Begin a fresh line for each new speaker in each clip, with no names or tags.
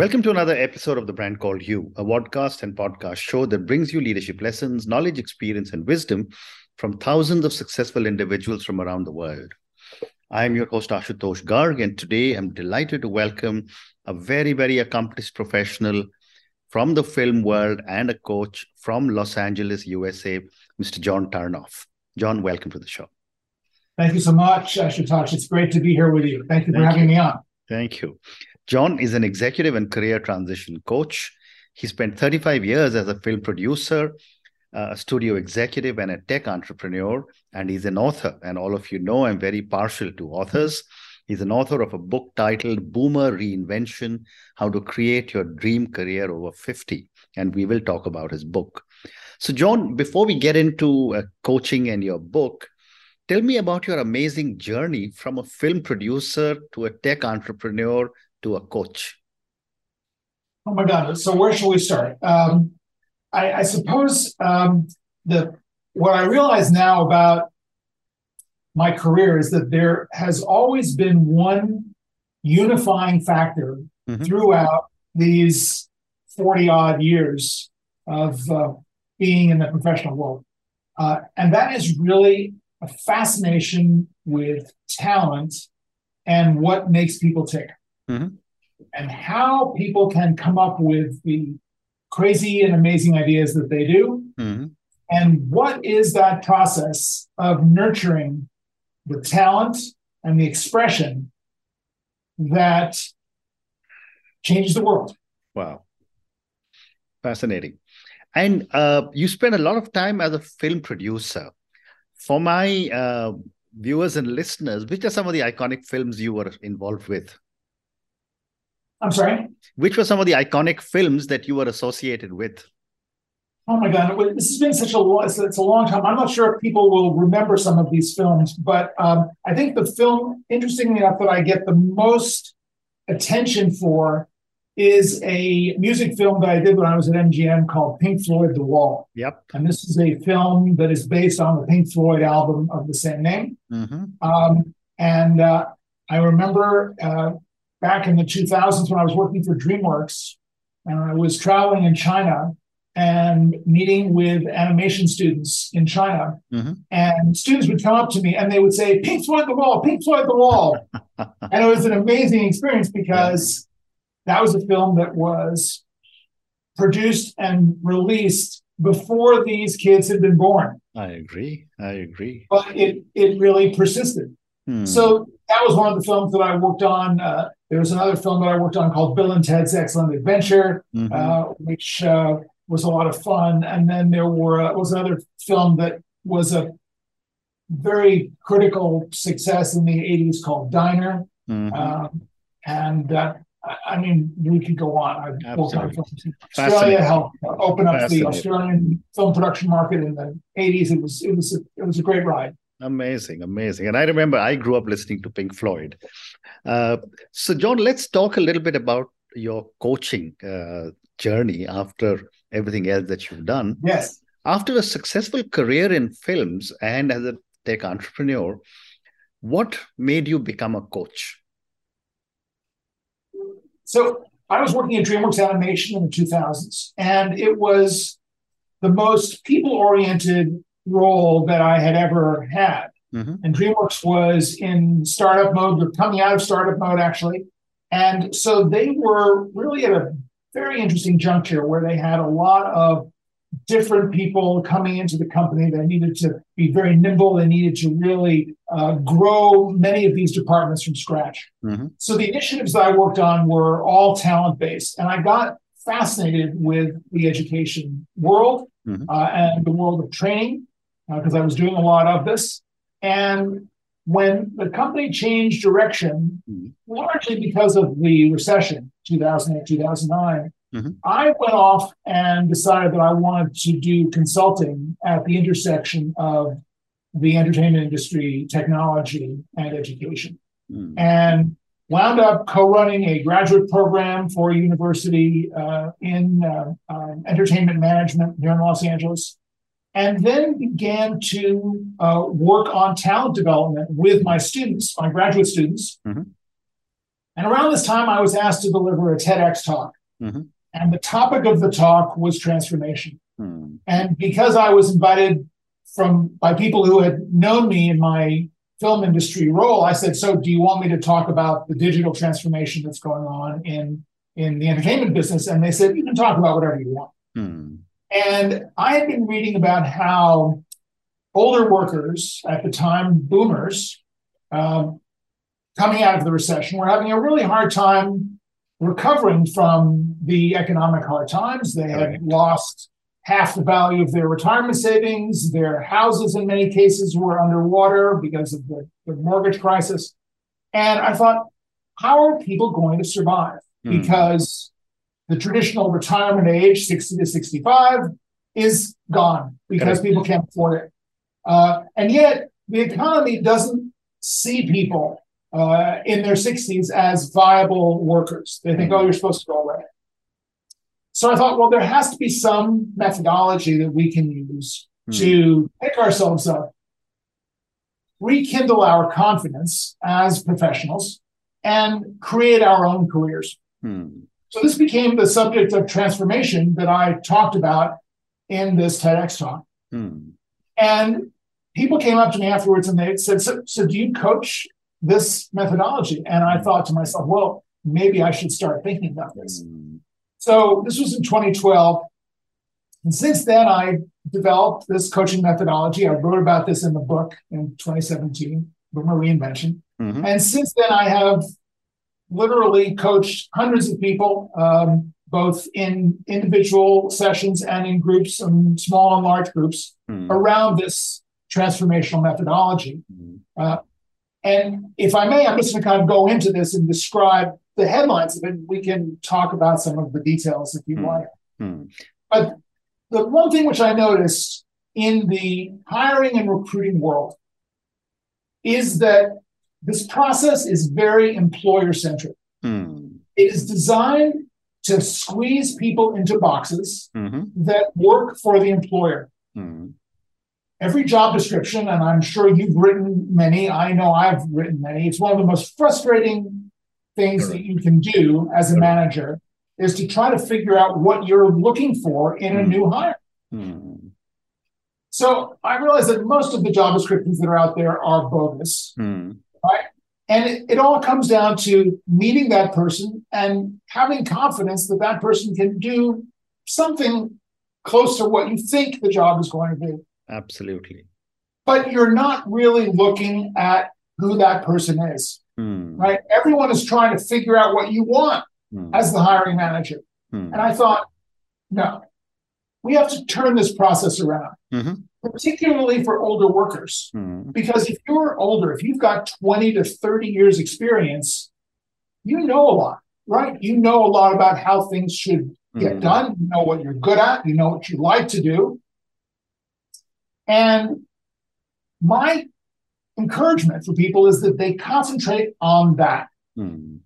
Welcome to another episode of The Brand Called You, a podcast and podcast show that brings you leadership lessons, knowledge, experience, and wisdom from thousands of successful individuals from around the world. I am your host, Ashutosh Garg, and today I'm delighted to welcome a very, very accomplished professional from the film world and a coach from Los Angeles, USA, Mr. John Tarnoff. John, welcome to the show.
Thank you so much, Ashutosh. It's great to be here with you. Thank you for Thank having you. me on.
Thank you. John is an executive and career transition coach. He spent 35 years as a film producer, a studio executive, and a tech entrepreneur. And he's an author. And all of you know I'm very partial to authors. He's an author of a book titled Boomer Reinvention How to Create Your Dream Career Over 50. And we will talk about his book. So, John, before we get into uh, coaching and your book, tell me about your amazing journey from a film producer to a tech entrepreneur to a coach?
Oh my God! So where should we start? Um, I, I, suppose um, the what I realize now about my career is that there has always been one unifying factor mm-hmm. throughout these forty odd years of uh, being in the professional world, uh, and that is really a fascination with talent and what makes people tick mm-hmm. and how people can come up with the crazy and amazing ideas that they do. Mm-hmm. And what is that process of nurturing the talent and the expression that changes the world?
Wow. Fascinating. And uh, you spend a lot of time as a film producer. For my uh, viewers and listeners, which are some of the iconic films you were involved with?
I'm sorry.
Which were some of the iconic films that you were associated with?
Oh my God, this has been such a long, it's, it's, a long time. I'm not sure if people will remember some of these films, but um, I think the film, interestingly enough, that I get the most attention for is a music film that I did when I was at MGM called Pink Floyd The Wall.
Yep.
And this is a film that is based on the Pink Floyd album of the same name. Mm-hmm. Um, and uh, I remember uh, back in the 2000s when I was working for DreamWorks, and I was traveling in China and meeting with animation students in China. Mm-hmm. And students would come up to me and they would say, Pink Floyd the Wall, Pink Floyd the Wall. and it was an amazing experience because yeah. that was a film that was produced and released before these kids had been born.
I agree. I agree.
But it, it really persisted. Hmm. So that was one of the films that I worked on. Uh, there was another film that I worked on called Bill and Ted's Excellent Adventure, mm-hmm. uh, which uh, was a lot of fun. And then there were uh, was another film that was a very critical success in the 80s called Diner. Mm-hmm. Um, and uh, I mean, we could go on. I. Australia helped open up the Australian film production market in the 80s. It was it was a, it was a great ride.
Amazing, amazing. And I remember I grew up listening to Pink Floyd. Uh, so, John, let's talk a little bit about your coaching uh, journey after everything else that you've done.
Yes.
After a successful career in films and as a tech entrepreneur, what made you become a coach?
So, I was working at DreamWorks Animation in the 2000s, and it was the most people oriented role that I had ever had. Mm-hmm. And DreamWorks was in startup mode, they're coming out of startup mode actually. And so they were really at a very interesting juncture where they had a lot of different people coming into the company. They needed to be very nimble. They needed to really uh, grow many of these departments from scratch. Mm-hmm. So the initiatives that I worked on were all talent based. And I got fascinated with the education world mm-hmm. uh, and the world of training because uh, I was doing a lot of this. And when the company changed direction, mm-hmm. largely because of the recession, 2008, 2009, mm-hmm. I went off and decided that I wanted to do consulting at the intersection of the entertainment industry, technology, and education. Mm-hmm. And wound up co-running a graduate program for a university uh, in uh, um, entertainment management here in Los Angeles and then began to uh, work on talent development with my students, my graduate students. Mm-hmm. And around this time, I was asked to deliver a TEDx talk. Mm-hmm. And the topic of the talk was transformation. Mm. And because I was invited from by people who had known me in my film industry role, I said, "So, do you want me to talk about the digital transformation that's going on in in the entertainment business?" And they said, "You can talk about whatever you want." Mm. And I had been reading about how older workers at the time, boomers, um, coming out of the recession, were having a really hard time recovering from the economic hard times. They had lost half the value of their retirement savings. Their houses, in many cases, were underwater because of the, the mortgage crisis. And I thought, how are people going to survive? Mm. Because the traditional retirement age, 60 to 65, is gone because people can't afford it. Uh, and yet, the economy doesn't see people uh, in their 60s as viable workers. They think, oh, you're supposed to go away. So I thought, well, there has to be some methodology that we can use mm. to pick ourselves up, rekindle our confidence as professionals, and create our own careers. Mm. So this became the subject of transformation that I talked about in this TEDx talk. Mm. And people came up to me afterwards and they said, so, so do you coach this methodology? And I thought to myself, well, maybe I should start thinking about this. Mm. So this was in 2012. And since then, I developed this coaching methodology. I wrote about this in the book in 2017, Boomer Reinvention. Mm-hmm. And since then, I have literally coached hundreds of people, um, both in individual sessions and in groups, and small and large groups, mm-hmm. around this transformational methodology. Mm-hmm. Uh, and if I may, I'm just going to kind of go into this and describe the headlines of it. We can talk about some of the details if you mm. like. Mm. But the one thing which I noticed in the hiring and recruiting world is that this process is very employer centric. Mm. It is designed to squeeze people into boxes mm-hmm. that work for the employer. Mm. Every job description, and I'm sure you've written many, I know I've written many, it's one of the most frustrating things that you can do as a manager is to try to figure out what you're looking for in a hmm. new hire. Mm. So I realize that most of the job descriptions that are out there are bogus, mm. And it, it, all comes down to meeting that person and having confidence that that person can do something close to what you think the job is going to be.
Absolutely.
But you're not really looking at who that person is. Hmm. Right? Everyone is trying to figure out what you want hmm. as the hiring manager. Hmm. And I thought, no, we have to turn this process around, mm-hmm. Particularly for older workers. Because if you're older, if you've got 20 to 30 years experience, you know a lot, right? You know a lot about how things should get done. You know what you're good at. You know what you like to do. And my encouragement for people is that they concentrate on that. Mm-hmm.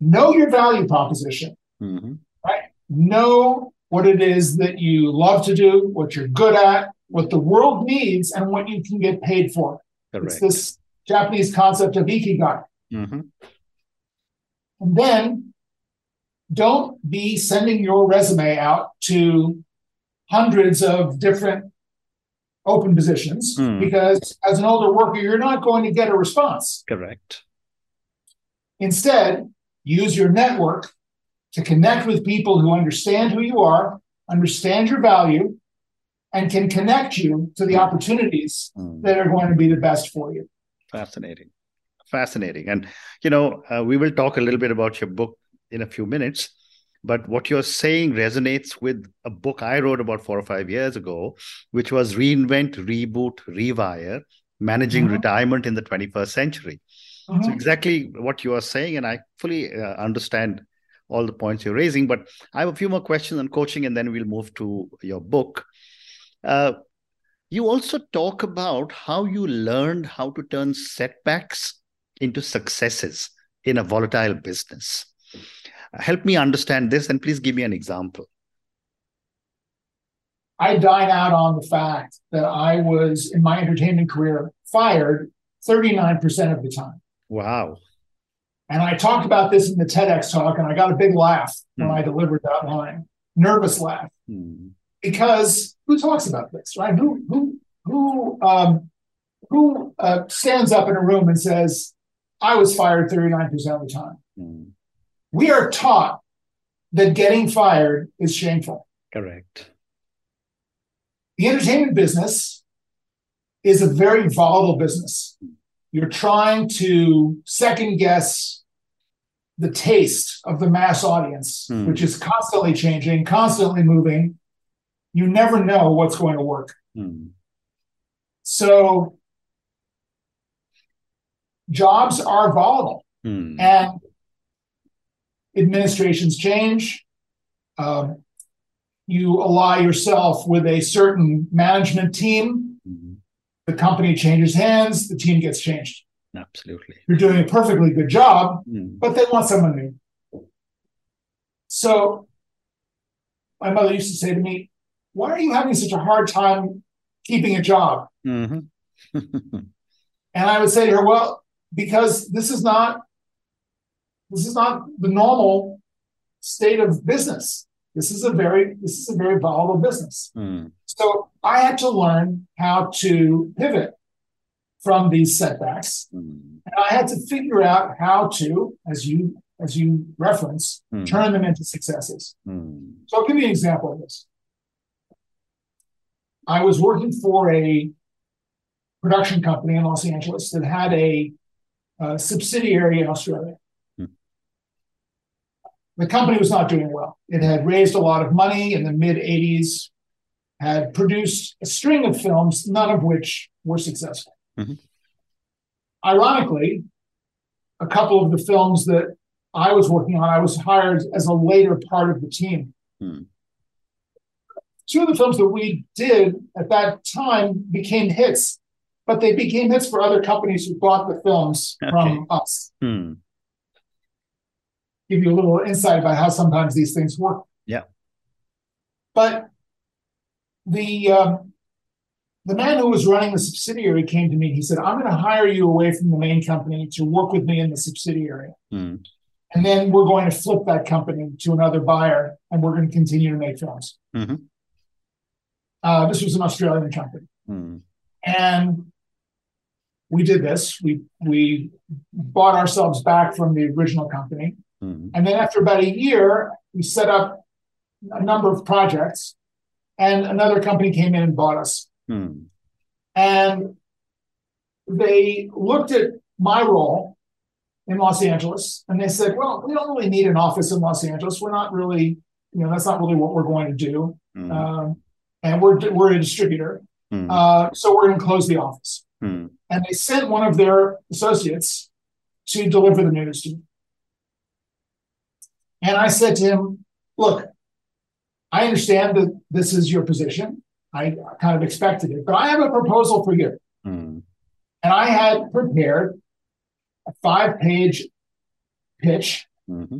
Know your value proposition, mm-hmm. right? Know what it is that you love to do, what you're good at, what the world needs, and what you can get paid for. Correct. It's this Japanese concept of ikigai. Mm-hmm. And then don't be sending your resume out to hundreds of different open positions mm. because as an older worker, you're not going to get a response.
Correct.
Instead, use your network to connect with people who understand who you are, understand your value, and can connect you to the opportunities mm. that are going to be the best for you.
Fascinating. Fascinating. And, you know, uh, we will talk a little bit about your book in a few minutes. But what you're saying resonates with a book I wrote about four or five years ago, which was Reinvent, Reboot, Rewire Managing mm-hmm. Retirement in the 21st Century. Mm-hmm. So, exactly what you are saying. And I fully uh, understand all the points you're raising. But I have a few more questions on coaching, and then we'll move to your book. Uh, you also talk about how you learned how to turn setbacks into successes in a volatile business. Help me understand this and please give me an example.
I dine out on the fact that I was in my entertainment career fired 39% of the time.
Wow.
And I talked about this in the TEDx talk, and I got a big laugh when hmm. I delivered that line, nervous laugh, mm. Because who talks about this, right? Who who who um, who uh, stands up in a room and says, "I was fired 39 percent of the time." Mm. We are taught that getting fired is shameful.
Correct.
The entertainment business is a very volatile business. You're trying to second guess the taste of the mass audience, mm. which is constantly changing, constantly moving. You never know what's going to work. Mm. So jobs are volatile mm. and administrations change. Um, you ally yourself with a certain management team. Mm-hmm. The company changes hands, the team gets changed.
Absolutely.
You're doing a perfectly good job, mm. but they want someone new. So my mother used to say to me, Why are you having such a hard time keeping a job? Mm-hmm. and I would say to her, Well, because this is not this is not the normal state of business. This is a very this is a very volatile business. Mm. So I had to learn how to pivot from these setbacks, mm. and I had to figure out how to, as you as you reference, mm. turn them into successes. Hmm. So I'll give you an example of this. I was working for a production company in Los Angeles that had a, a subsidiary in Australia the company was not doing well. It had raised a lot of money in the mid 80s, had produced a string of films, none of which were successful. Mm-hmm. Ironically, a couple of the films that I was working on, I was hired as a later part of the team. Mm. Two of the films that we did at that time became hits, but they became hits for other companies who bought the films okay. from us. Mm give you a little insight about how sometimes these things work.
Yeah.
But the um, the man who was running the subsidiary came to me. He said, "I'm going to hire you away from the main company to work with me in the subsidiary, mm. and then we're going to flip that company to another buyer, and we're going to continue to make films." Mm-hmm. Uh, this was an Australian company, mm. and we did this. We we bought ourselves back from the original company, Mm-hmm. And then after about a year, we set up a number of projects, and another company came in and bought us. Mm. And they looked at my role in Los Angeles and they said, well, we don't really need an office in Los Angeles. We're not really, you know, that's not really what we're going to do. Mm. Um, and we're, we're a distributor. Mm. Uh, so we're going to close the office. Mm. And they sent one of their associates to deliver the news to me. And I said to him, Look, I understand that this is your position. I kind of expected it, but I have a proposal for you. Mm. And I had prepared a five page pitch, mm-hmm.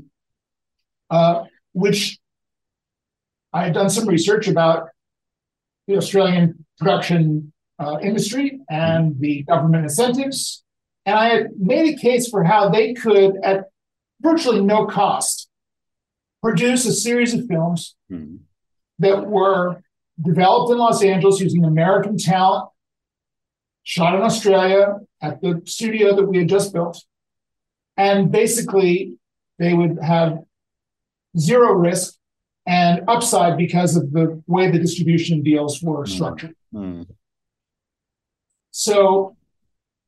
uh, which I had done some research about the Australian production uh, industry and the government incentives. And I had made a case for how they could, at virtually no cost, produce a series of films mm-hmm. that were developed in Los Angeles using American talent, shot in Australia at the studio that we had just built. And basically, they would have zero risk and upside because of the way the distribution deals were hmm. structured. Mm-hmm. So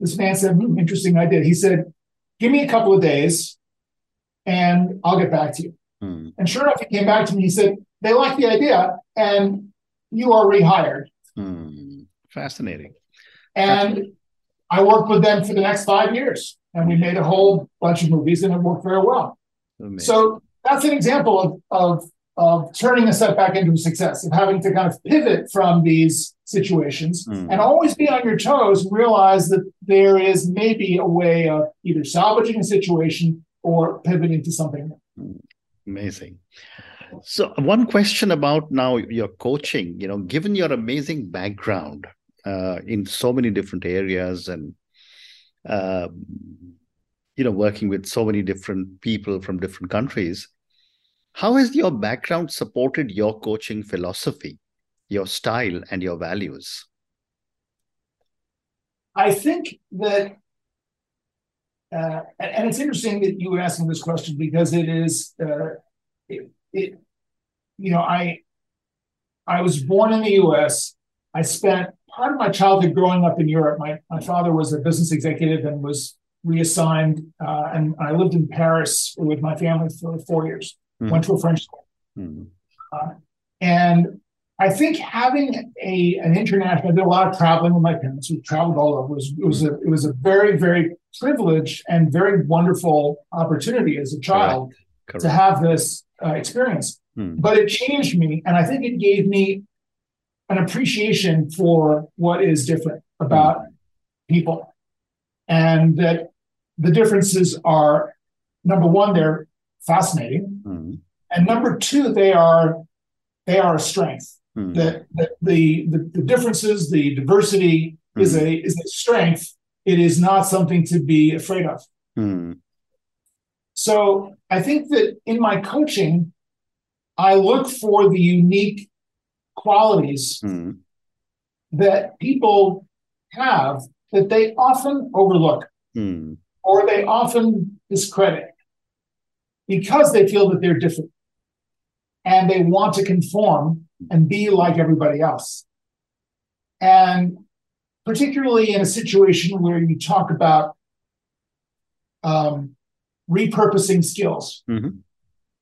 this man said, hmm, interesting idea. He said, give me a couple of days and I'll get back to you. Hmm. And sure enough, he came back to me. He said, they like the idea and you are rehired.
Hmm. Fascinating.
And I worked with them for the next five years and we made a whole bunch of movies and it worked very well. Amazing. So that's an example of, of, of turning a setback into a success, of having to kind of pivot from these situations mm. and always be on your toes and realize that there is maybe a way of either salvaging a situation or pivoting to something new. Mm.
Amazing. So, one question about now your coaching. You know, given your amazing background uh, in so many different areas, and uh, you know, working with so many different people from different countries. How has your background supported your coaching philosophy, your style, and your values?
I think that, uh, and it's interesting that you were asking this question because it is, uh, it, it, you know, I, I was born in the U.S. I spent part of my childhood growing up in Europe. My my father was a business executive and was reassigned, uh, and I lived in Paris with my family for four years. Mm-hmm. Went to a French school, mm-hmm. uh, and I think having a an international, I did a lot of traveling with my parents. We traveled all over. It was, it was a it was a very very privileged and very wonderful opportunity as a child Correct. Correct. to have this uh, experience. Hmm. But it changed me, and I think it gave me an appreciation for what is different about hmm. people, and that the differences are number one, they're fascinating, hmm. and number two, they are they are a strength. Hmm. That, that the, the, the differences, the diversity hmm. is a is a strength. It is not something to be afraid of. So I think that in my coaching, I look for the unique qualities that people have that they often overlook or they often discredit because they feel that they're different and they want to conform and be like everybody else. And particularly in a situation where you talk about um, repurposing skills, mm-hmm.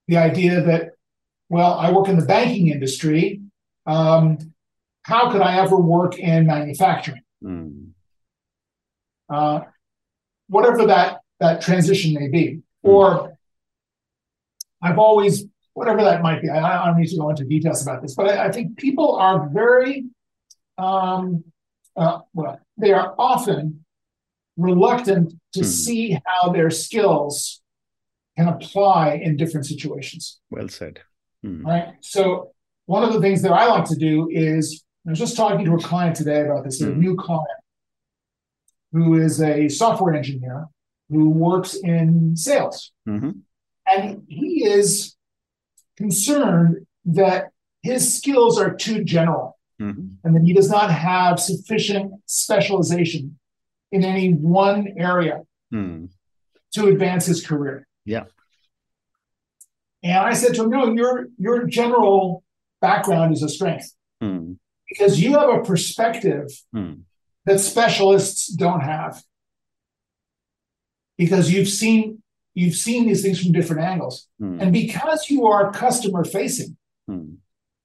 the idea that, well, I work in the banking industry. Um, how could I ever work in manufacturing? Mm. Uh, whatever that that transition may be, mm. or I've always whatever that might be. I, I, don't need to go into details about this, but I, I think people are very, um, uh, well, they are often reluctant to hmm. see how their skills can apply in different situations.
Well said.
Hmm. Right. So one of the things that I like to do is I was just talking to a client today about this, hmm. a new client who is a software engineer who works in sales. Mm-hmm. And he is concerned that his skills are too general mm-hmm. and that he does not have sufficient specialization in any one area mm. to advance his career.
Yeah.
And I said to him, no, your your general background is a strength mm. because you have a perspective mm. that specialists don't have. Because you've seen you've seen these things from different angles. Hmm. And because you are customer facing, hmm.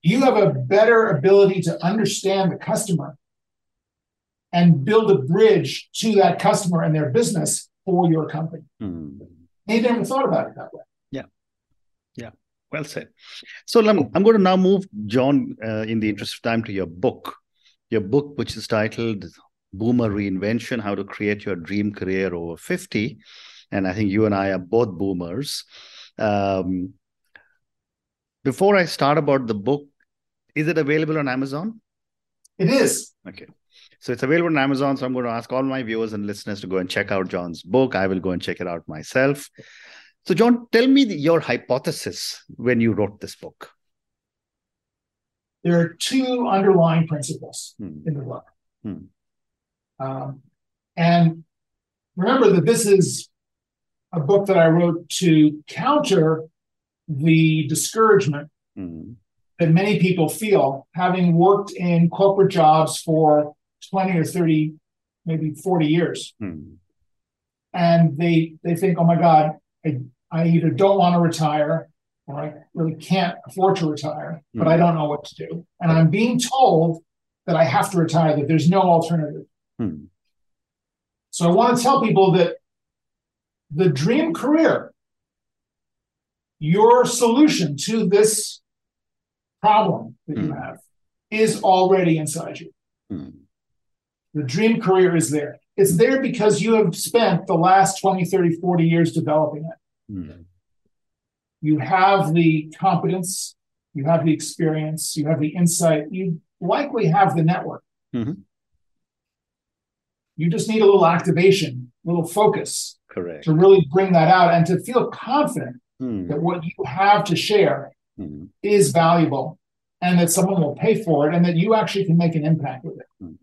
you have a better ability to understand the customer and build a bridge to that customer and their business for your company. Hmm. They never thought about it that way.
Yeah. Yeah. Well said. So I'm, I'm going to now move, John, uh, in the interest of time, to your book. Your book, which is titled Boomer Reinvention How to Create Your Dream Career Over 50 and I think you and I are both boomers. Um, before I start about the book, is it available on Amazon?
It is.
Okay. So it's available on Amazon. So I'm going to ask all my viewers and listeners to go and check out John's book. I will go and check it out myself. So, John, tell me the, your hypothesis when you wrote this book.
There are two underlying principles hmm. in the book. Hmm. Um, and remember that this is a book that I wrote to counter the discouragement mm-hmm. that many people feel having worked in corporate jobs for 20 or 30, maybe 40 years. Mm-hmm. And they they think, oh my God, I, I either don't want to retire or I really can't afford to retire, but mm-hmm. I don't know what to do. And I'm being told that I have to retire, that there's no alternative. Hmm. So I want to tell people that the dream career, your solution to this problem that mm. you hmm. have is already inside you. Mm. The dream career is there. It's hmm. there because you have spent the last 20, 30, 40 years developing it. Mm. You have the competence, you have the experience, you have the insight, you likely have the network. Mm-hmm. You just need a little activation a little focus.
Correct.
To really bring that out and to feel confident mm. that what you have to share mm. is valuable and that someone will pay for it and that you actually can make an impact with it.
Mm.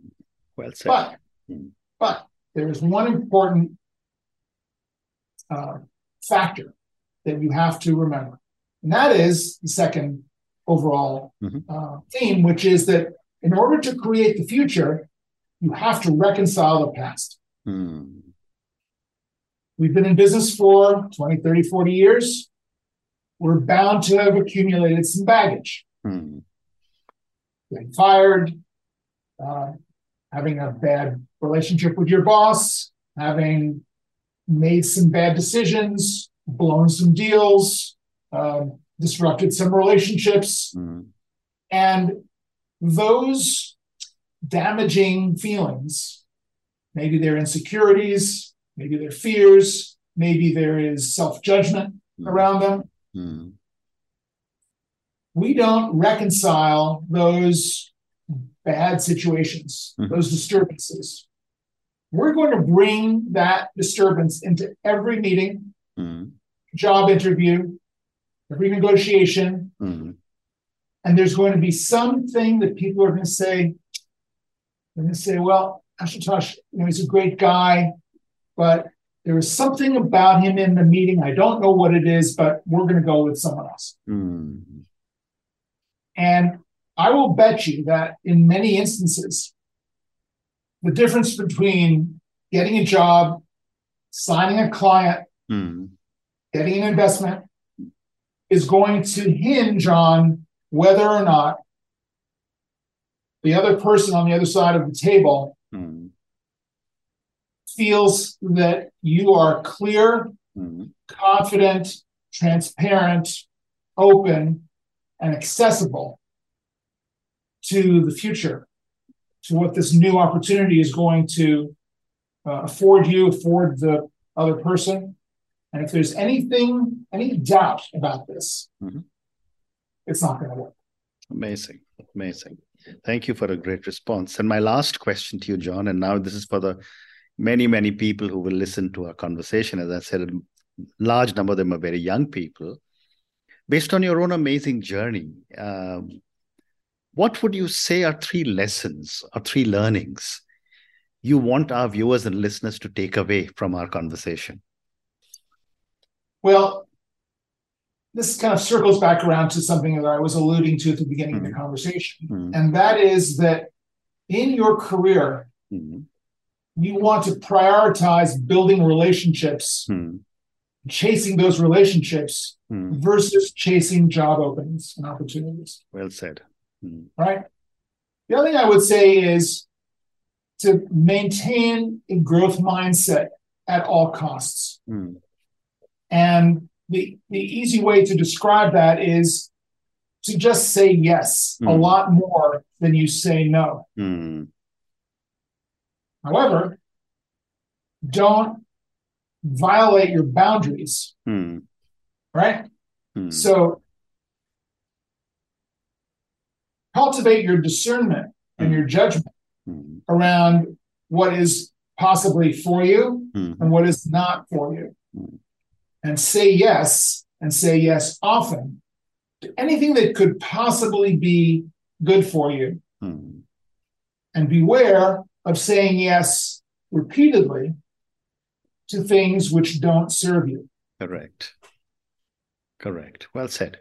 Well said.
But, hmm. but there is one important uh, factor that you have to remember. And that is the second overall mm-hmm. uh, theme, which is that in order to create the future, you have to reconcile the past. Mm. We've been in business for 20, 30, 40 years. We're bound to have accumulated some baggage. Mm. Getting fired, uh, having a bad relationship with your boss, having made some bad decisions, blown some deals, um, disrupted some relationships. Mm. And those damaging feelings, maybe they're insecurities, maybe they're fears, maybe there is self judgment mm. around them. Mm. We don't reconcile those bad situations, mm-hmm. those disturbances. We're going to bring that disturbance into every meeting, mm-hmm. job interview, every negotiation. Mm-hmm. And there's going to be something that people are going to say, going to say, well, Ashutosh, you know, he's a great guy, but there is something about him in the meeting. I don't know what it is, but we're going to go with someone else. Mm-hmm. And I will bet you that in many instances, the difference between getting a job, signing a client, mm. getting an investment is going to hinge on whether or not the other person on the other side of the table mm. feels that you are clear, mm. confident, transparent, open, and accessible to the future, to what this new opportunity is going to uh, afford you, afford the other person. And if there's anything, any doubt about this, mm-hmm. it's not going to work.
Amazing. Amazing. Thank you for a great response. And my last question to you, John, and now this is for the many, many people who will listen to our conversation. As I said, a large number of them are very young people. Based on your own amazing journey, um, what would you say are three lessons or three learnings you want our viewers and listeners to take away from our conversation?
Well, this kind of circles back around to something that I was alluding to at the beginning mm-hmm. of the mm-hmm. conversation. Mm-hmm. And that is that in your career, mm-hmm. you want to prioritize building relationships, mm-hmm. chasing those relationships mm-hmm. versus chasing job openings and opportunities.
Well said.
Right. The other thing I would say is to maintain a growth mindset at all costs. And the, the easy way to describe that is to just say yes mm. a hmm. lot more than you say no. Mm. However, don't violate your boundaries. Mm. Right? Hmm. So cultivate your discernment and your judgment hmm. around what is possibly for you and what is not for you and say yes and say yes often to anything that could possibly be good for you. Hmm. And beware of saying yes repeatedly to things which don't serve you.
Correct. Correct. Well said.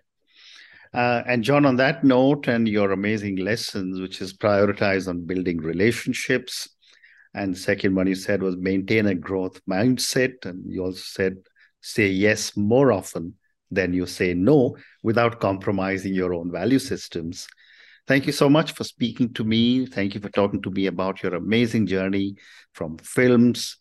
Uh, and John, on that note, and your amazing lessons, which is prioritized on building relationships, and second one you said was maintain a growth mindset, and you also said say yes more often than you say no without compromising your own value systems. Thank you so much for speaking to me. Thank you for talking to me about your amazing journey from films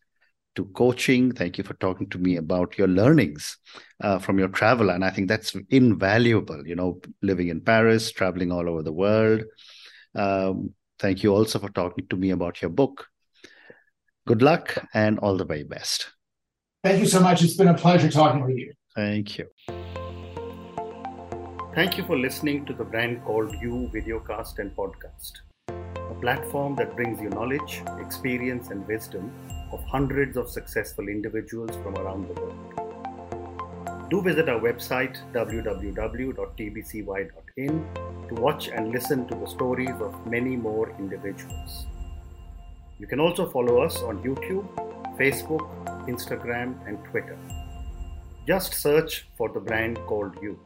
to coaching. Thank you for talking to me about your learnings uh, from your travel. And I think that's invaluable, you know, living in Paris, traveling all over the world. Um, thank you also for talking to me about your book. Good luck and all the very best.
Thank you so much. It's been a pleasure talking with you.
Thank you. Thank you for listening to the brand called You Videocast and Podcast, a platform that brings you knowledge, experience, and wisdom of hundreds of successful individuals from around the world. Do visit our website www.tbcy.in to watch and listen to the stories of many more individuals. You can also follow us on YouTube, Facebook, Instagram, and Twitter. Just search for the brand called you.